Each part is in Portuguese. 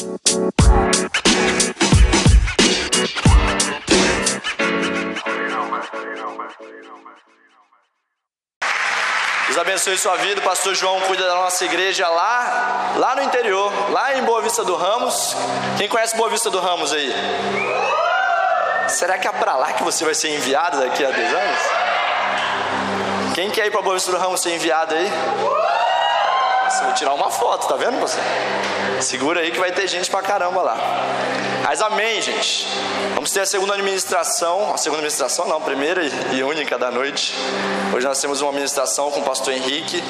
Deus abençoe sua vida. Pastor João cuida da nossa igreja lá, lá no interior, lá em Boa Vista do Ramos. Quem conhece Boa Vista do Ramos aí? Será que é para lá que você vai ser enviado daqui a 10 anos? Quem quer ir para Boa Vista do Ramos ser enviado aí? Vai tirar uma foto, tá vendo você? Segura aí que vai ter gente pra caramba lá. Mas amém, gente. Vamos ter a segunda administração, a segunda administração não, a primeira e única da noite. Hoje nós temos uma administração com o pastor Henrique,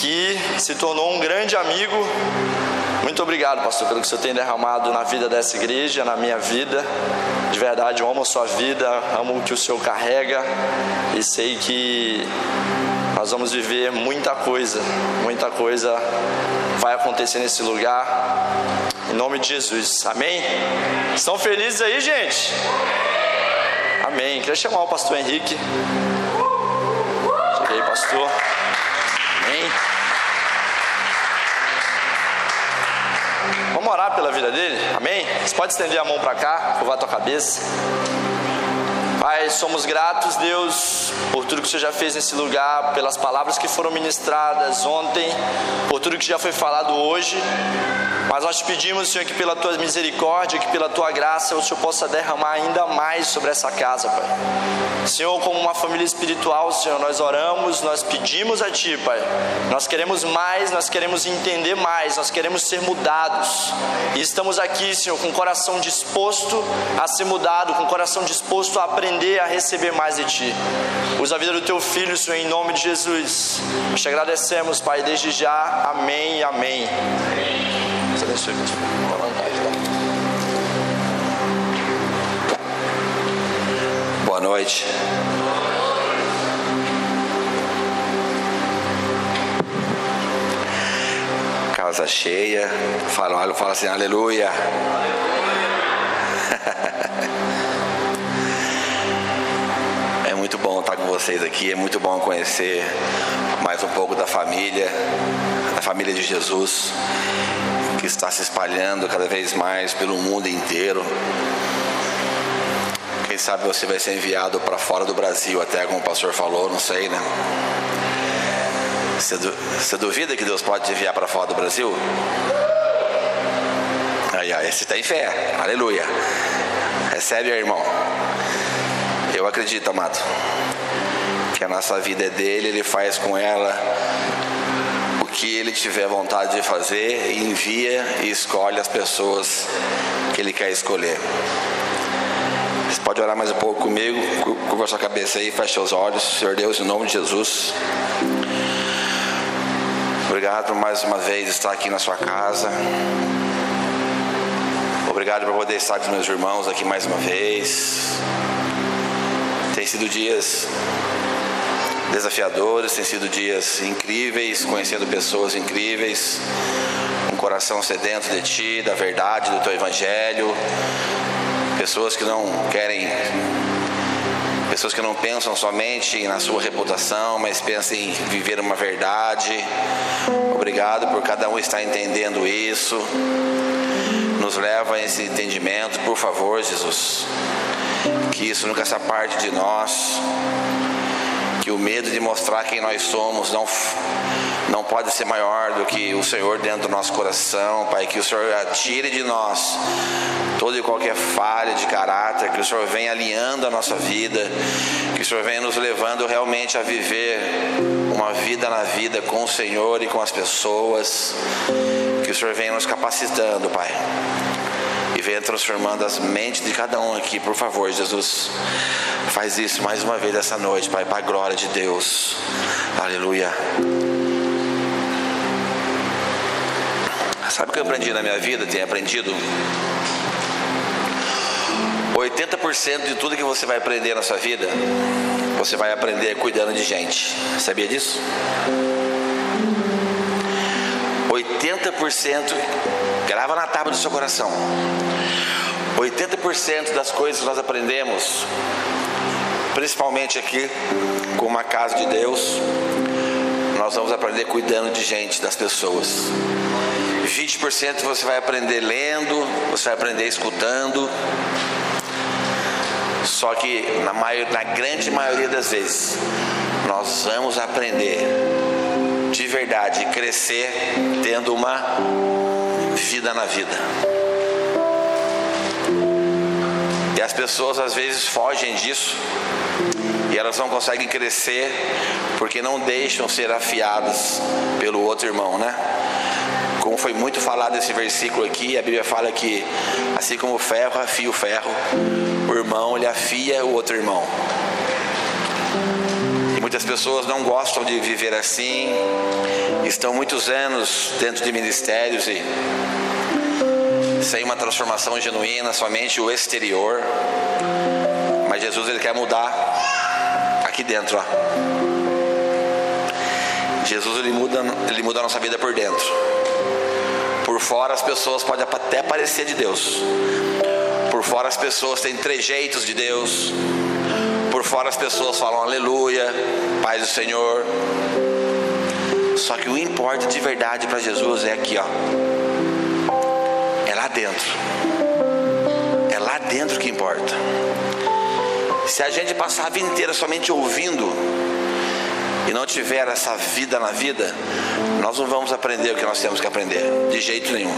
que se tornou um grande amigo. Muito obrigado, pastor, pelo que senhor tem derramado na vida dessa igreja, na minha vida. De verdade, eu amo a sua vida, amo o que o senhor carrega e sei que nós vamos viver muita coisa, muita coisa vai acontecer nesse lugar. Em nome de Jesus. Amém? Estão felizes aí, gente? Amém. Queria chamar o pastor Henrique. Chega aí, pastor. Orar pela vida dele? Amém? Você pode estender a mão para cá, curvar a tua cabeça. Pai, somos gratos, Deus, por tudo que o Senhor já fez nesse lugar, pelas palavras que foram ministradas ontem, por tudo que já foi falado hoje. Mas nós te pedimos, Senhor, que pela tua misericórdia, que pela tua graça, o Senhor possa derramar ainda mais sobre essa casa, Pai. Senhor, como uma família espiritual, Senhor, nós oramos, nós pedimos a Ti, Pai. Nós queremos mais, nós queremos entender mais, nós queremos ser mudados. E estamos aqui, Senhor, com o coração disposto a ser mudado, com o coração disposto a aprender aprender a receber mais de Ti. Usa a vida do Teu Filho, Senhor, em nome de Jesus. Te agradecemos, Pai, desde já. Amém e amém. Abençoe, Boa noite. Casa cheia. Fala, fala assim, aleluia. estar com vocês aqui, é muito bom conhecer mais um pouco da família, da família de Jesus, que está se espalhando cada vez mais pelo mundo inteiro. Quem sabe você vai ser enviado para fora do Brasil, até como o pastor falou, não sei, né? Você, você duvida que Deus pode te enviar para fora do Brasil? Aí, aí, você tem fé, aleluia. Recebe, irmão. Eu acredito, amado, que a nossa vida é dele, ele faz com ela o que ele tiver vontade de fazer, envia e escolhe as pessoas que ele quer escolher. Você pode orar mais um pouco comigo, curva sua cabeça aí, feche os olhos, Senhor Deus, em nome de Jesus. Obrigado por mais uma vez estar aqui na sua casa. Obrigado por poder estar com meus irmãos aqui mais uma vez. Sido dias desafiadores, tem sido dias incríveis, conhecendo pessoas incríveis, um coração sedento de Ti, da verdade, do Teu Evangelho, pessoas que não querem, pessoas que não pensam somente na sua reputação, mas pensam em viver uma verdade. Obrigado por cada um estar entendendo isso. Nos leva a esse entendimento, por favor, Jesus que isso nunca se parte de nós, que o medo de mostrar quem nós somos não, não pode ser maior do que o Senhor dentro do nosso coração, Pai, que o Senhor atire de nós toda e qualquer falha de caráter, que o Senhor venha alinhando a nossa vida, que o Senhor venha nos levando realmente a viver uma vida na vida com o Senhor e com as pessoas, que o Senhor venha nos capacitando, Pai venha transformando as mentes de cada um aqui, por favor, Jesus. Faz isso mais uma vez essa noite, Pai, para a glória de Deus. Aleluia. Sabe o que eu aprendi na minha vida? Tenho aprendido. 80% de tudo que você vai aprender na sua vida, você vai aprender cuidando de gente. Sabia disso? 80% grava na tábua do seu coração. 80% das coisas que nós aprendemos, principalmente aqui com uma casa de Deus, nós vamos aprender cuidando de gente, das pessoas. 20% você vai aprender lendo, você vai aprender escutando. Só que na, maior, na grande maioria das vezes, nós vamos aprender de verdade, crescer tendo uma vida na vida. E as pessoas às vezes fogem disso e elas não conseguem crescer porque não deixam ser afiadas pelo outro irmão, né? Como foi muito falado esse versículo aqui, a Bíblia fala que assim como o ferro afia o ferro, o irmão ele afia o outro irmão. Muitas pessoas não gostam de viver assim, estão muitos anos dentro de ministérios e sem uma transformação genuína, somente o exterior. Mas Jesus ele quer mudar aqui dentro, ó. Jesus ele muda, ele muda a nossa vida por dentro. Por fora as pessoas podem até parecer de Deus. Por fora as pessoas têm trejeitos de Deus. Fora as pessoas falam aleluia, paz do Senhor. Só que o importa de verdade para Jesus é aqui, ó. É lá dentro. É lá dentro que importa. Se a gente passar a vida inteira somente ouvindo e não tiver essa vida na vida, nós não vamos aprender o que nós temos que aprender, de jeito nenhum.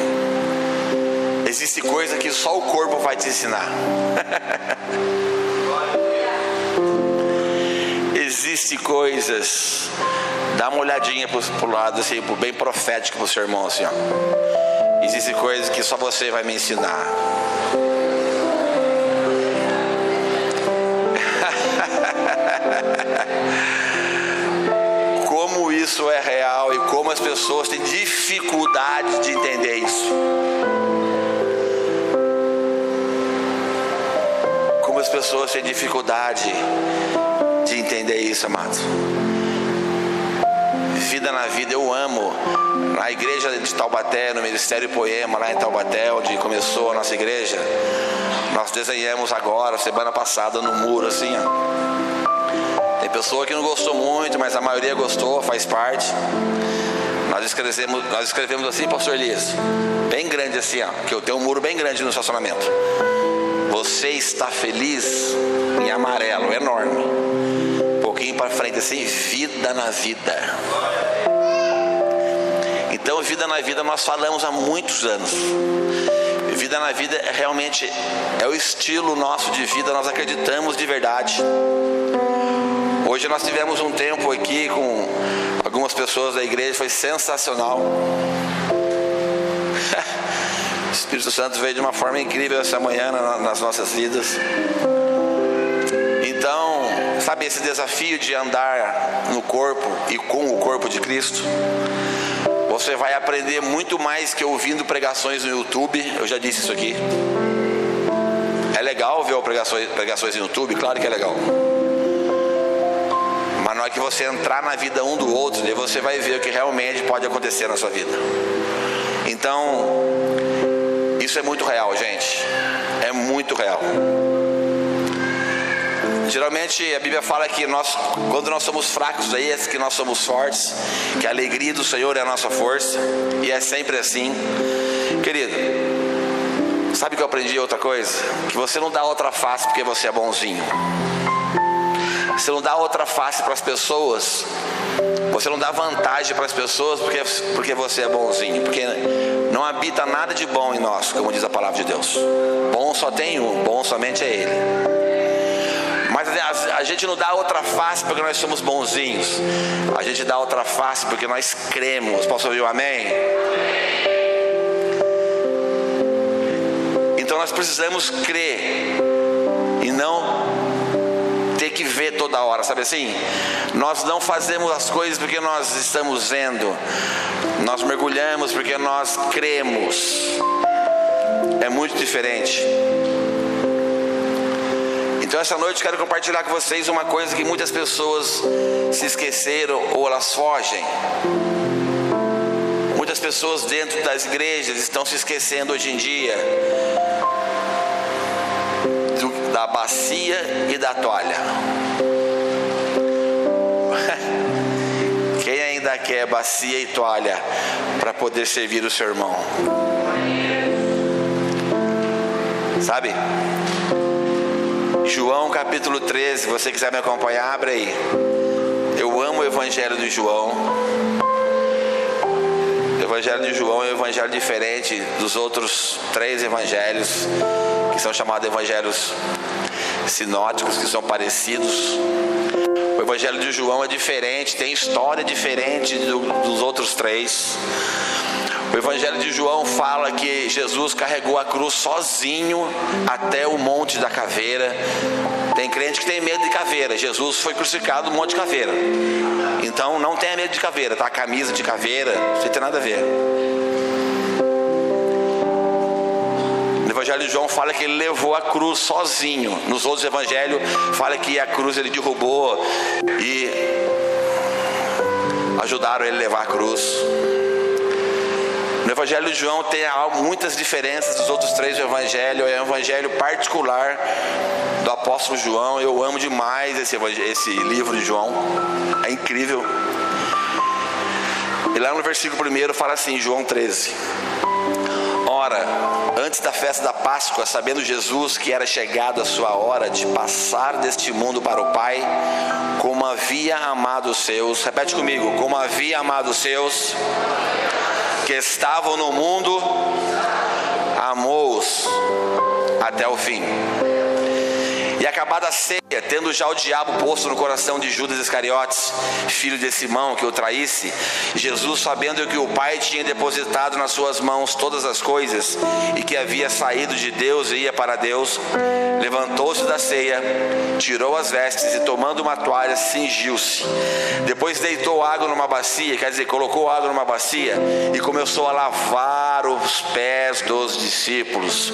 Existe coisa que só o corpo vai te ensinar. Existe coisas. Dá uma olhadinha pro, pro lado assim, bem profético pro seu irmão assim, ó. Existe coisas que só você vai me ensinar. como isso é real e como as pessoas têm dificuldade de entender isso. Como as pessoas têm dificuldade de entender isso, amado. Vida na vida, eu amo. Na igreja de Taubaté, no Ministério Poema, lá em Taubaté, onde começou a nossa igreja, nós desenhamos agora, semana passada, no muro, assim, ó. Tem pessoa que não gostou muito, mas a maioria gostou, faz parte. Nós escrevemos, nós escrevemos assim, pastor Elias, bem grande assim, ó, que eu tenho um muro bem grande no estacionamento. Você está feliz em amarelo, enorme. Para frente assim, vida na vida. Então, vida na vida nós falamos há muitos anos. Vida na vida é realmente é o estilo nosso de vida, nós acreditamos de verdade. Hoje nós tivemos um tempo aqui com algumas pessoas da igreja, foi sensacional. O Espírito Santo veio de uma forma incrível essa manhã nas nossas vidas. Então, sabe esse desafio de andar no corpo e com o corpo de Cristo? Você vai aprender muito mais que ouvindo pregações no YouTube. Eu já disse isso aqui. É legal ver pregações, pregações no YouTube, claro que é legal. Mas na hora que você entrar na vida um do outro, daí você vai ver o que realmente pode acontecer na sua vida. Então, isso é muito real, gente. É muito real. Geralmente a Bíblia fala que nós, quando nós somos fracos, aí é que nós somos fortes, que a alegria do Senhor é a nossa força, e é sempre assim. Querido, sabe que eu aprendi outra coisa? Que você não dá outra face porque você é bonzinho. Você não dá outra face para as pessoas. Você não dá vantagem para as pessoas porque, porque você é bonzinho. Porque não habita nada de bom em nós, como diz a palavra de Deus. Bom só tem um, bom somente é Ele. A, a, gente não dá outra face porque nós somos bonzinhos. A gente dá outra face porque nós cremos. Posso ouvir um amém? Então nós precisamos crer e não ter que ver toda hora, sabe assim? Nós não fazemos as coisas porque nós estamos vendo, nós mergulhamos porque nós cremos. É muito diferente. Então essa noite quero compartilhar com vocês uma coisa que muitas pessoas se esqueceram ou elas fogem. Muitas pessoas dentro das igrejas estão se esquecendo hoje em dia do, da bacia e da toalha. Quem ainda quer bacia e toalha para poder servir o seu irmão. Sabe? João capítulo 13, você quiser me acompanhar, abre aí. Eu amo o evangelho de João. O evangelho de João é um evangelho diferente dos outros três evangelhos, que são chamados evangelhos sinóticos, que são parecidos. O evangelho de João é diferente, tem história diferente do, dos outros três. O Evangelho de João fala que Jesus carregou a cruz sozinho até o Monte da Caveira. Tem crente que tem medo de caveira. Jesus foi crucificado no Monte de Caveira. Então não tenha medo de caveira, tá? Camisa de caveira, não tem nada a ver. No Evangelho de João fala que ele levou a cruz sozinho. Nos outros evangelhos fala que a cruz ele derrubou e ajudaram ele a levar a cruz. No Evangelho de João tem muitas diferenças dos outros três do Evangelho. É um Evangelho particular do apóstolo João. Eu amo demais esse, esse livro de João. É incrível. E lá no versículo 1 fala assim, João 13. Ora, antes da festa da Páscoa, sabendo Jesus que era chegado a sua hora de passar deste mundo para o Pai, como havia amado os seus, repete comigo, como havia amado os seus, que estavam no mundo, amou-os até o fim. E acabada a ceia, tendo já o diabo posto no coração de Judas Iscariotes, filho de Simão, que o traísse, Jesus, sabendo que o Pai tinha depositado nas suas mãos todas as coisas e que havia saído de Deus e ia para Deus, levantou-se da ceia, tirou as vestes e, tomando uma toalha, cingiu-se. Depois deitou água numa bacia, quer dizer, colocou água numa bacia e começou a lavar os pés dos discípulos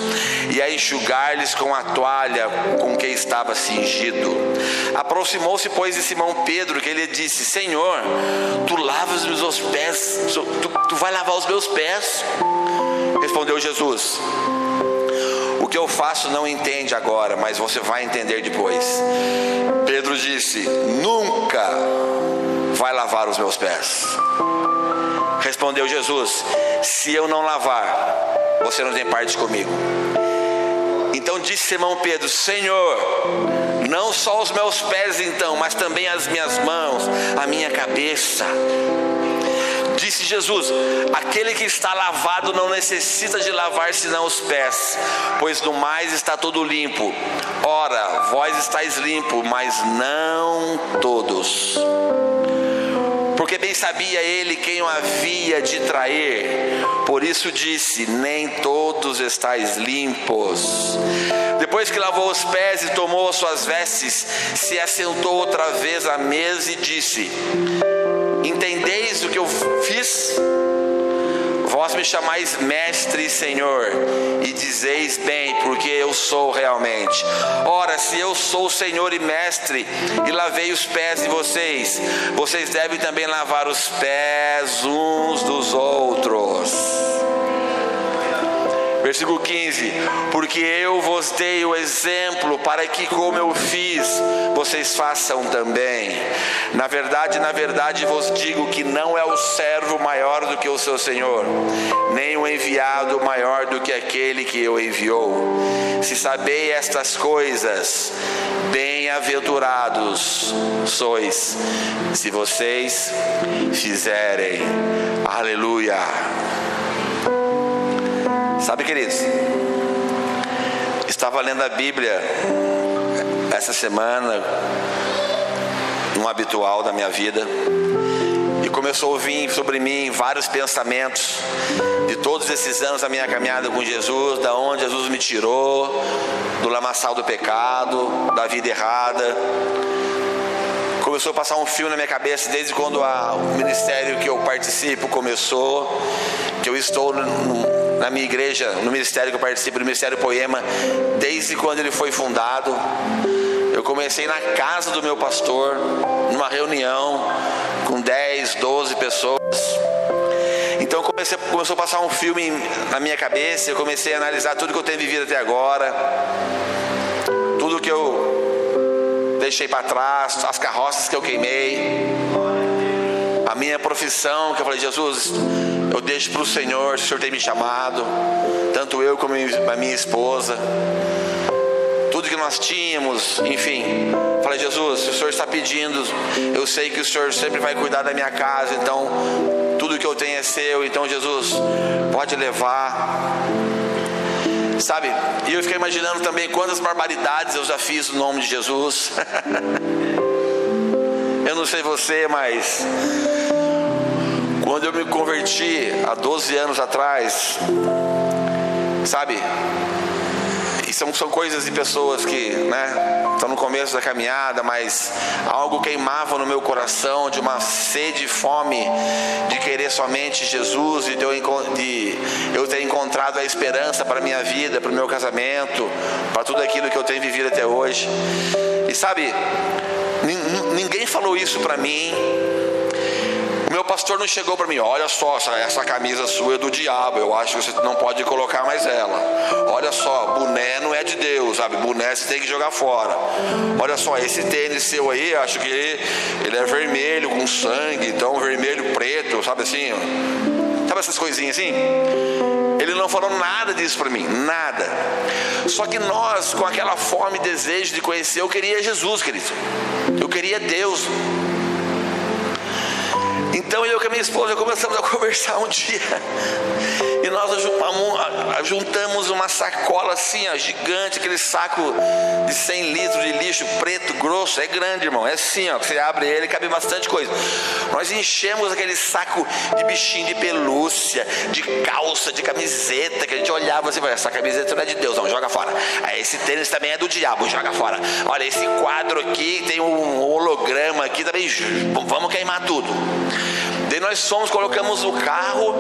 e a enxugar-lhes com a toalha com que estava cingido. Aproximou-se, pois, de Simão Pedro, que ele disse: Senhor, tu lavas os meus pés, tu, tu vai lavar os meus pés? Respondeu Jesus: O que eu faço não entende agora, mas você vai entender depois. Pedro disse: Nunca vai lavar os meus pés. Respondeu Jesus: Se eu não lavar, você não tem parte comigo. Então disse Simão Pedro: Senhor, não só os meus pés então, mas também as minhas mãos, a minha cabeça. Disse Jesus: Aquele que está lavado não necessita de lavar senão os pés, pois no mais está todo limpo. Ora, vós estáis limpo, mas não todos sabia ele quem o havia de trair. Por isso disse: Nem todos estáis limpos. Depois que lavou os pés e tomou suas vestes, se assentou outra vez à mesa e disse: Entendeis o que eu fiz? Vós me chamais mestre e senhor, e dizeis bem, porque eu sou realmente. Ora, se eu sou senhor e mestre, e lavei os pés de vocês, vocês devem também lavar os pés uns dos outros. Versículo 15: Porque eu vos dei o exemplo para que, como eu fiz, vocês façam também. Na verdade, na verdade vos digo que não é o servo maior do que o seu senhor, nem o enviado maior do que aquele que o enviou. Se sabei estas coisas, bem-aventurados sois, se vocês fizerem. Aleluia. Sabe, queridos, estava lendo a Bíblia essa semana, um habitual da minha vida, e começou a vir sobre mim vários pensamentos de todos esses anos da minha caminhada com Jesus, da onde Jesus me tirou, do lamaçal do pecado, da vida errada. Começou a passar um fio na minha cabeça desde quando a, o ministério que eu participo começou, que eu estou no, na minha igreja, no ministério que eu participo, no Ministério Poema, desde quando ele foi fundado. Eu comecei na casa do meu pastor, numa reunião com 10, 12 pessoas. Então comecei, começou a passar um filme na minha cabeça, eu comecei a analisar tudo que eu tenho vivido até agora, tudo que eu deixei para trás, as carroças que eu queimei, minha profissão, que eu falei, Jesus, eu deixo para o Senhor, se o Senhor tem me chamado, tanto eu como a minha esposa, tudo que nós tínhamos, enfim. Falei, Jesus, o Senhor está pedindo, eu sei que o Senhor sempre vai cuidar da minha casa, então tudo que eu tenho é seu, então Jesus, pode levar. Sabe? E eu fiquei imaginando também quantas barbaridades eu já fiz no nome de Jesus. não sei você, mas quando eu me converti há 12 anos atrás, sabe? E são, são coisas de pessoas que, né, estão no começo da caminhada, mas algo queimava no meu coração de uma sede e fome de querer somente Jesus e de eu, de eu ter encontrado a esperança para minha vida, para o meu casamento, para tudo aquilo que eu tenho vivido até hoje. E sabe, ninguém falou isso para mim, o meu pastor não chegou para mim, olha só, essa, essa, camisa sua é do diabo, eu acho que você não pode colocar mais ela. Olha só, boné não é de Deus, sabe? Boné você tem que jogar fora. Olha só, esse tênis seu aí, acho que ele, ele é vermelho com sangue, então vermelho preto, sabe assim? Sabe essas coisinhas assim? Ele não falou nada disso para mim, nada. Só que nós, com aquela fome e desejo de conhecer, eu queria Jesus, querido. Eu queria Deus. Então eu e a minha esposa começamos a conversar um dia. E nós juntamos uma sacola assim, ó, gigante, aquele saco de 100 litros de lixo preto, grosso, é grande, irmão. É assim, ó, você abre ele cabe bastante coisa. Nós enchemos aquele saco de bichinho de pelúcia, de calça, de camiseta, que a gente olhava assim, essa camiseta não é de Deus, não, joga fora. Esse tênis também é do diabo, joga fora. Olha, esse quadro aqui tem um holograma aqui também, vamos queimar tudo. Nós fomos, colocamos o carro,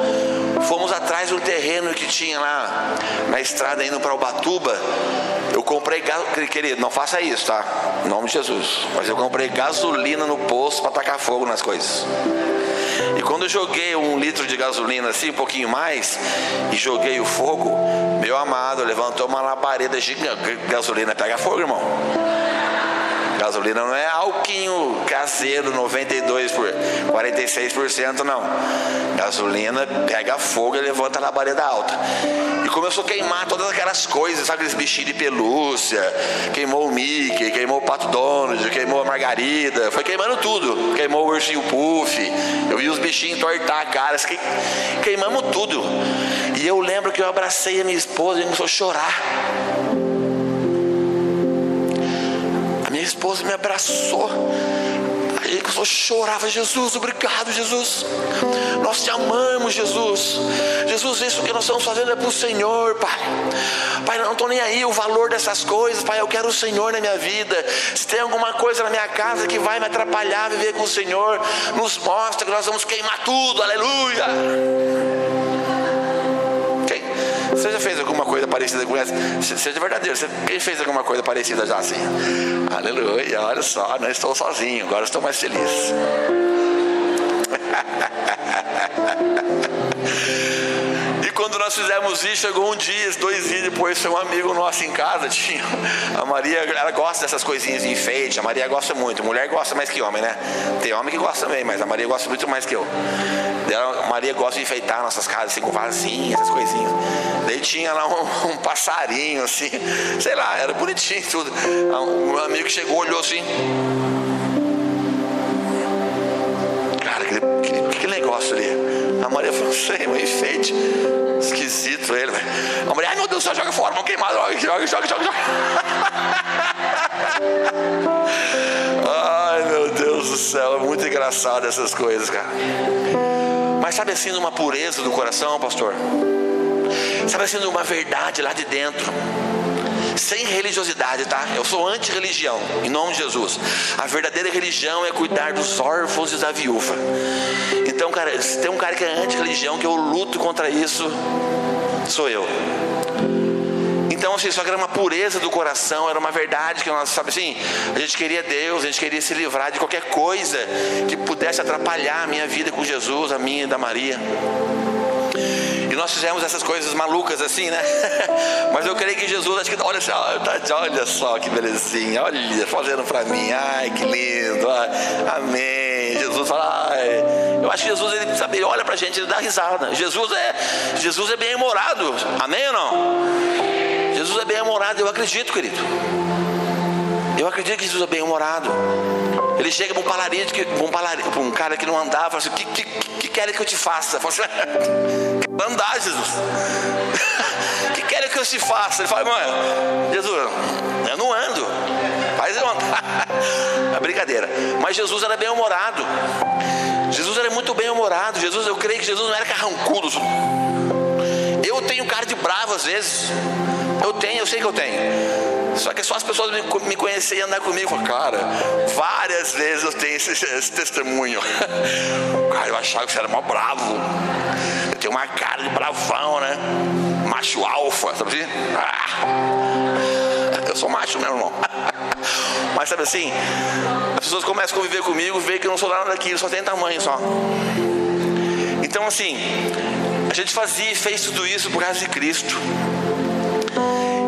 fomos atrás do terreno que tinha lá na estrada indo para Ubatuba. Eu comprei, querido, não faça isso, tá? Em nome de Jesus. Mas eu comprei gasolina no posto para tacar fogo nas coisas. E quando eu joguei um litro de gasolina assim, um pouquinho mais, e joguei o fogo, meu amado levantou uma labareda gigante. Gasolina pega fogo, irmão. Gasolina não é alquinho caseiro 92 por 46% não. Gasolina pega fogo e levanta a labareda alta. E começou a queimar todas aquelas coisas, sabe aqueles bichinhos de pelúcia, queimou o Mickey, queimou o Pato Donald, queimou a Margarida, foi queimando tudo. Queimou o ursinho Puff. Eu vi os bichinhos entortar a cara, que... queimamos tudo. E eu lembro que eu abracei a minha esposa e começou a chorar. Esposa me abraçou. Aí eu chorava, Jesus, obrigado, Jesus. Nós te amamos, Jesus. Jesus, isso que nós estamos fazendo é para o Senhor, Pai. Pai, não estou nem aí o valor dessas coisas, Pai. Eu quero o Senhor na minha vida. Se tem alguma coisa na minha casa que vai me atrapalhar viver com o Senhor, nos mostra que nós vamos queimar tudo, aleluia. Você já fez alguma coisa parecida com essa? Seja verdadeiro. Você, quem fez alguma coisa parecida já assim? Aleluia, olha só, não estou sozinho, agora estou mais feliz. Quando nós fizemos isso, chegou um dia, dois dias depois, um amigo nosso em casa, tinha. A Maria, ela gosta dessas coisinhas de enfeite, a Maria gosta muito. Mulher gosta mais que homem, né? Tem homem que gosta também, mas a Maria gosta muito mais que eu. A Maria gosta de enfeitar nossas casas assim com vasinhas, essas coisinhas. Daí tinha lá um, um passarinho, assim, sei lá, era bonitinho tudo. Um amigo chegou, olhou assim. Cara, que, que, que negócio ali. Maria falou, sei, um enfeite. Esquisito ele. A Maria, ai meu Deus, só joga fora, vamos queimar, joga, joga, joga, joga. joga. ai meu Deus do céu, é muito engraçado essas coisas, cara. Mas sabe assim, numa pureza do coração, pastor? Sabe assim, numa verdade lá de dentro sem religiosidade, tá? Eu sou anti-religião, em nome de Jesus. A verdadeira religião é cuidar dos órfãos e da viúva. Então, cara, se tem um cara que é anti-religião, que eu luto contra isso, sou eu. Então, assim, só que era uma pureza do coração, era uma verdade que nós, sabe assim, a gente queria Deus, a gente queria se livrar de qualquer coisa que pudesse atrapalhar a minha vida com Jesus, a minha e da Maria nós fizemos essas coisas malucas assim, né? Mas eu creio que Jesus, acho que olha só, olha só que belezinha, olha, fazendo para mim, ai que lindo, amém, Jesus fala, ai. eu acho que Jesus ele sabe, olha pra gente, ele dá risada. Jesus é, Jesus é bem humorado, amém ou não? Jesus é bem humorado, eu acredito, querido. Eu acredito que Jesus é bem humorado. Ele chega para um palarito, um, um cara que não andava, fala assim: que, que, que querem que eu te faça? Quero andar, Jesus. O que querem que eu te faça? Ele fala: Mãe, Jesus, eu não ando. Faz eu andar. É brincadeira. Mas Jesus era bem humorado. Jesus era muito bem humorado. Jesus, eu creio que Jesus não era carrancudo. Tenho cara de bravo às vezes. Eu tenho, eu sei que eu tenho. Só que só as pessoas me, me conhecerem e andar comigo. Cara, várias vezes eu tenho esse, esse testemunho. Cara, eu achava que você era mó bravo. Eu tenho uma cara de bravão, né? Macho alfa, sabe assim? Ah, eu sou macho mesmo, irmão. Mas sabe assim, as pessoas começam a conviver comigo, veem que eu não sou nada daquilo, só tem tamanho só. Então assim, a gente fazia e fez tudo isso por causa de Cristo.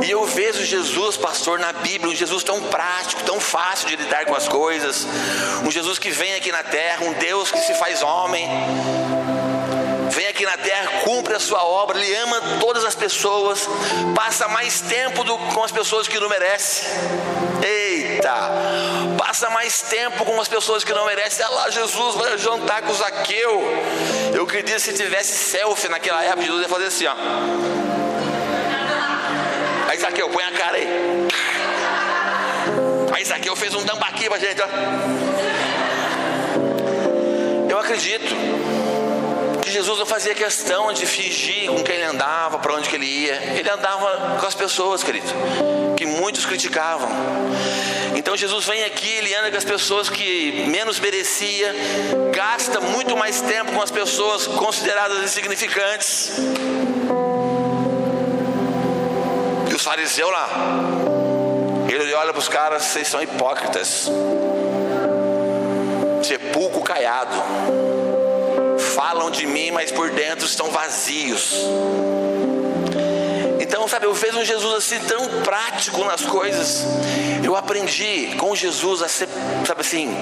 E eu vejo Jesus, pastor, na Bíblia, um Jesus tão prático, tão fácil de lidar com as coisas, um Jesus que vem aqui na terra, um Deus que se faz homem, vem aqui na terra, cumpre a sua obra, ele ama todas as pessoas, passa mais tempo do, com as pessoas que não merecem. Eita, passa mais tempo com as pessoas que não merecem. Olha lá, Jesus vai jantar com Zaqueu. Eu acredito se tivesse selfie naquela época, Jesus ia fazer assim, ó. Aí Zaqueu, põe a cara aí. Aí Zaqueu fez um tambaqui pra gente, ó. Eu acredito que Jesus não fazia questão de fingir com quem ele andava, que ele andava com as pessoas, querido, que muitos criticavam. Então Jesus vem aqui, ele anda com as pessoas que menos merecia, gasta muito mais tempo com as pessoas consideradas insignificantes. os fariseus lá. Ele olha para os caras, vocês são hipócritas. Sepulcro caiado. Falam de mim, mas por dentro estão vazios. Então, sabe, eu vejo um Jesus assim tão prático nas coisas. Eu aprendi com Jesus a ser, sabe assim,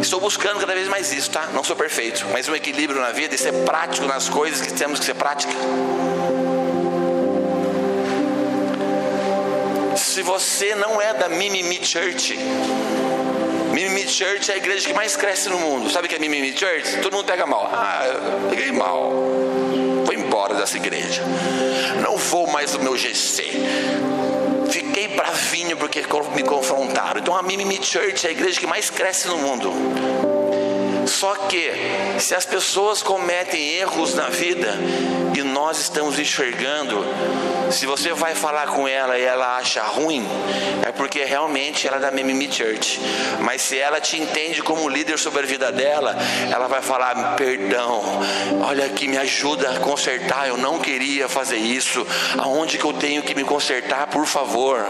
estou buscando cada vez mais isso, tá? Não sou perfeito, mas um equilíbrio na vida e ser prático nas coisas que temos que ser prática. se você não é da Mimimi Church, Mimimi Church é a igreja que mais cresce no mundo. Sabe o que é Mimimi Church? Todo mundo pega mal. Ah, eu peguei mal. Embora dessa igreja. Não vou mais do meu GC. Fiquei bravinho porque me confrontaram. Então a Mimimi Church é a igreja que mais cresce no mundo. Só que, se as pessoas cometem erros na vida e nós estamos enxergando, se você vai falar com ela e ela acha ruim, é porque realmente ela é da Mimimi Church. Mas se ela te entende como líder sobre a vida dela, ela vai falar: perdão, olha aqui, me ajuda a consertar. Eu não queria fazer isso. Aonde que eu tenho que me consertar, por favor?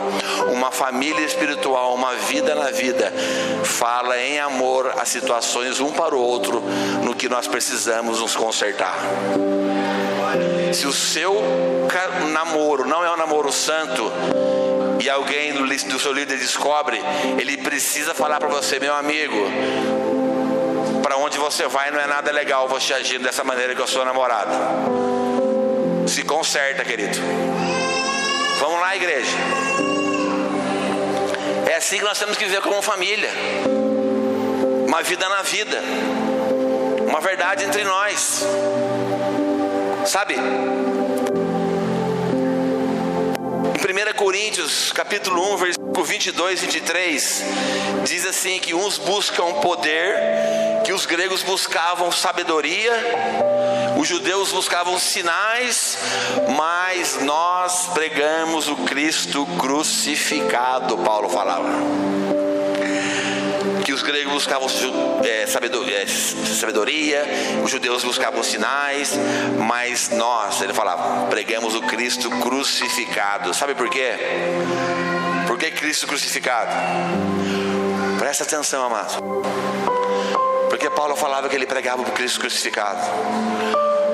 Uma família espiritual, uma vida na vida, fala em amor as situações um para o outro no que nós precisamos nos consertar. Se o seu namoro não é um namoro santo, e alguém do seu líder descobre, ele precisa falar para você, meu amigo, para onde você vai não é nada legal você agir dessa maneira com a sua namorada. Se conserta, querido. Vamos lá, igreja. É assim que nós temos que viver como família. Uma vida na vida. Uma verdade entre nós. Sabe? Em 1 Coríntios, capítulo 1, versículo 22 e 23, diz assim que uns buscam poder, que os gregos buscavam sabedoria, os judeus buscavam sinais, mas nós pregamos o Cristo crucificado, Paulo falava que os gregos buscavam é, sabedoria, é, sabedoria, os judeus buscavam sinais, mas nós, ele falava, pregamos o Cristo crucificado. Sabe por quê? Por que Cristo crucificado? Presta atenção, amado. Porque Paulo falava que ele pregava o Cristo crucificado.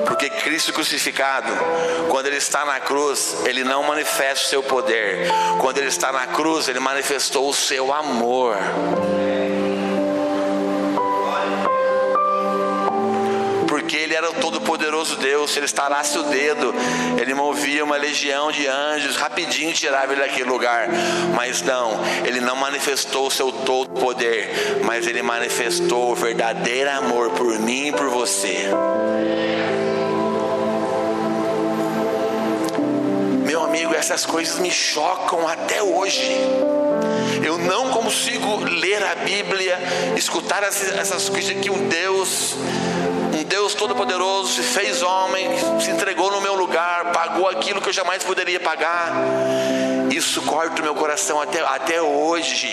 Porque Cristo crucificado, quando Ele está na cruz, Ele não manifesta o seu poder. Quando Ele está na cruz, Ele manifestou o seu amor. Era o todo-poderoso Deus. Se ele estalasse o dedo, ele movia uma legião de anjos, rapidinho tirava ele daquele lugar. Mas não, ele não manifestou o seu todo poder, mas ele manifestou o verdadeiro amor por mim e por você. Meu amigo, essas coisas me chocam até hoje. Eu não consigo ler a Bíblia, escutar essas coisas que um Deus todo-poderoso se fez homem, se entregou no meu lugar, pagou aquilo que eu jamais poderia pagar. Isso corta o meu coração até, até hoje.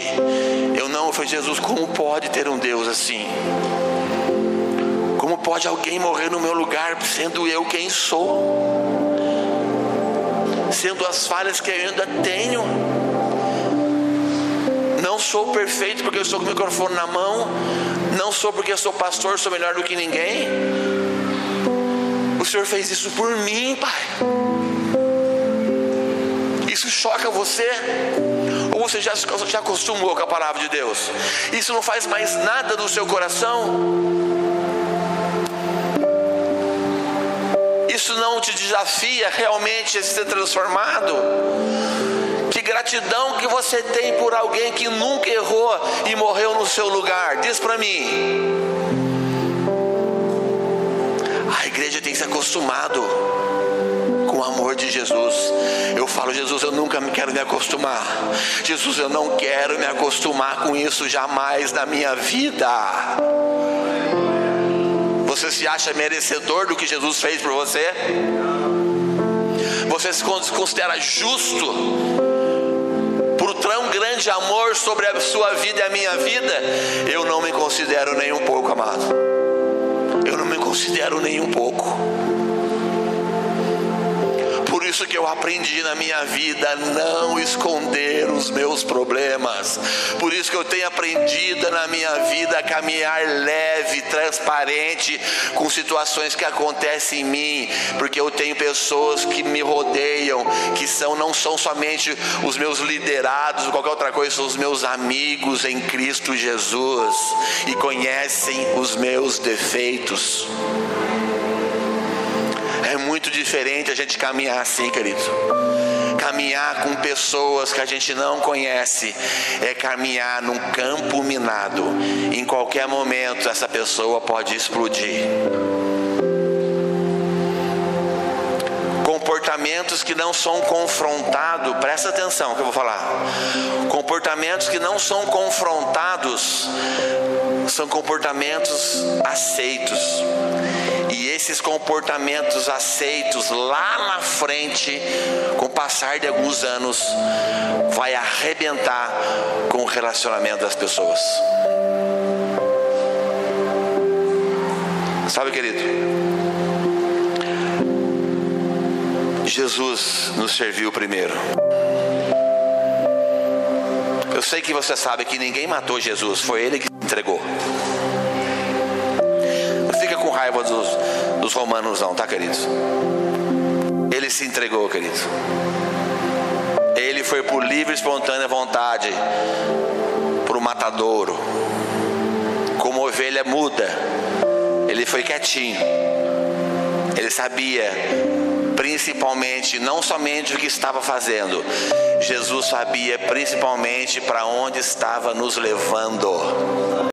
Eu não falei, Jesus, como pode ter um Deus assim? Como pode alguém morrer no meu lugar, sendo eu quem sou? Sendo as falhas que eu ainda tenho? Não sou perfeito porque eu estou com o microfone na mão. Não sou porque eu sou pastor, sou melhor do que ninguém. O Senhor fez isso por mim, Pai. Isso choca você? Ou você já se acostumou com a palavra de Deus? Isso não faz mais nada do seu coração? Isso não te desafia realmente a ser transformado? Gratidão que você tem por alguém que nunca errou e morreu no seu lugar. Diz para mim. A igreja tem que se acostumado com o amor de Jesus. Eu falo, Jesus, eu nunca me quero me acostumar. Jesus, eu não quero me acostumar com isso jamais na minha vida. Você se acha merecedor do que Jesus fez por você? Você se considera justo tão grande amor sobre a sua vida e a minha vida, eu não me considero nem um pouco amado. Eu não me considero nem um pouco isso que eu aprendi na minha vida, não esconder os meus problemas. Por isso que eu tenho aprendido na minha vida a caminhar leve, transparente com situações que acontecem em mim, porque eu tenho pessoas que me rodeiam, que são não são somente os meus liderados qualquer outra coisa, são os meus amigos em Cristo Jesus e conhecem os meus defeitos. Diferente a gente caminhar assim, querido. Caminhar com pessoas que a gente não conhece é caminhar num campo minado. Em qualquer momento, essa pessoa pode explodir. comportamentos que não são confrontados, presta atenção que eu vou falar. Comportamentos que não são confrontados são comportamentos aceitos. E esses comportamentos aceitos lá na frente, com o passar de alguns anos, vai arrebentar com o relacionamento das pessoas. Sabe, querido? Jesus nos serviu primeiro. Eu sei que você sabe que ninguém matou Jesus, foi ele que entregou dos romanos, não, tá, queridos? Ele se entregou, querido. Ele foi por livre e espontânea vontade para o matadouro, como ovelha muda. Ele foi quietinho. Ele sabia principalmente, não somente o que estava fazendo, Jesus sabia principalmente para onde estava nos levando.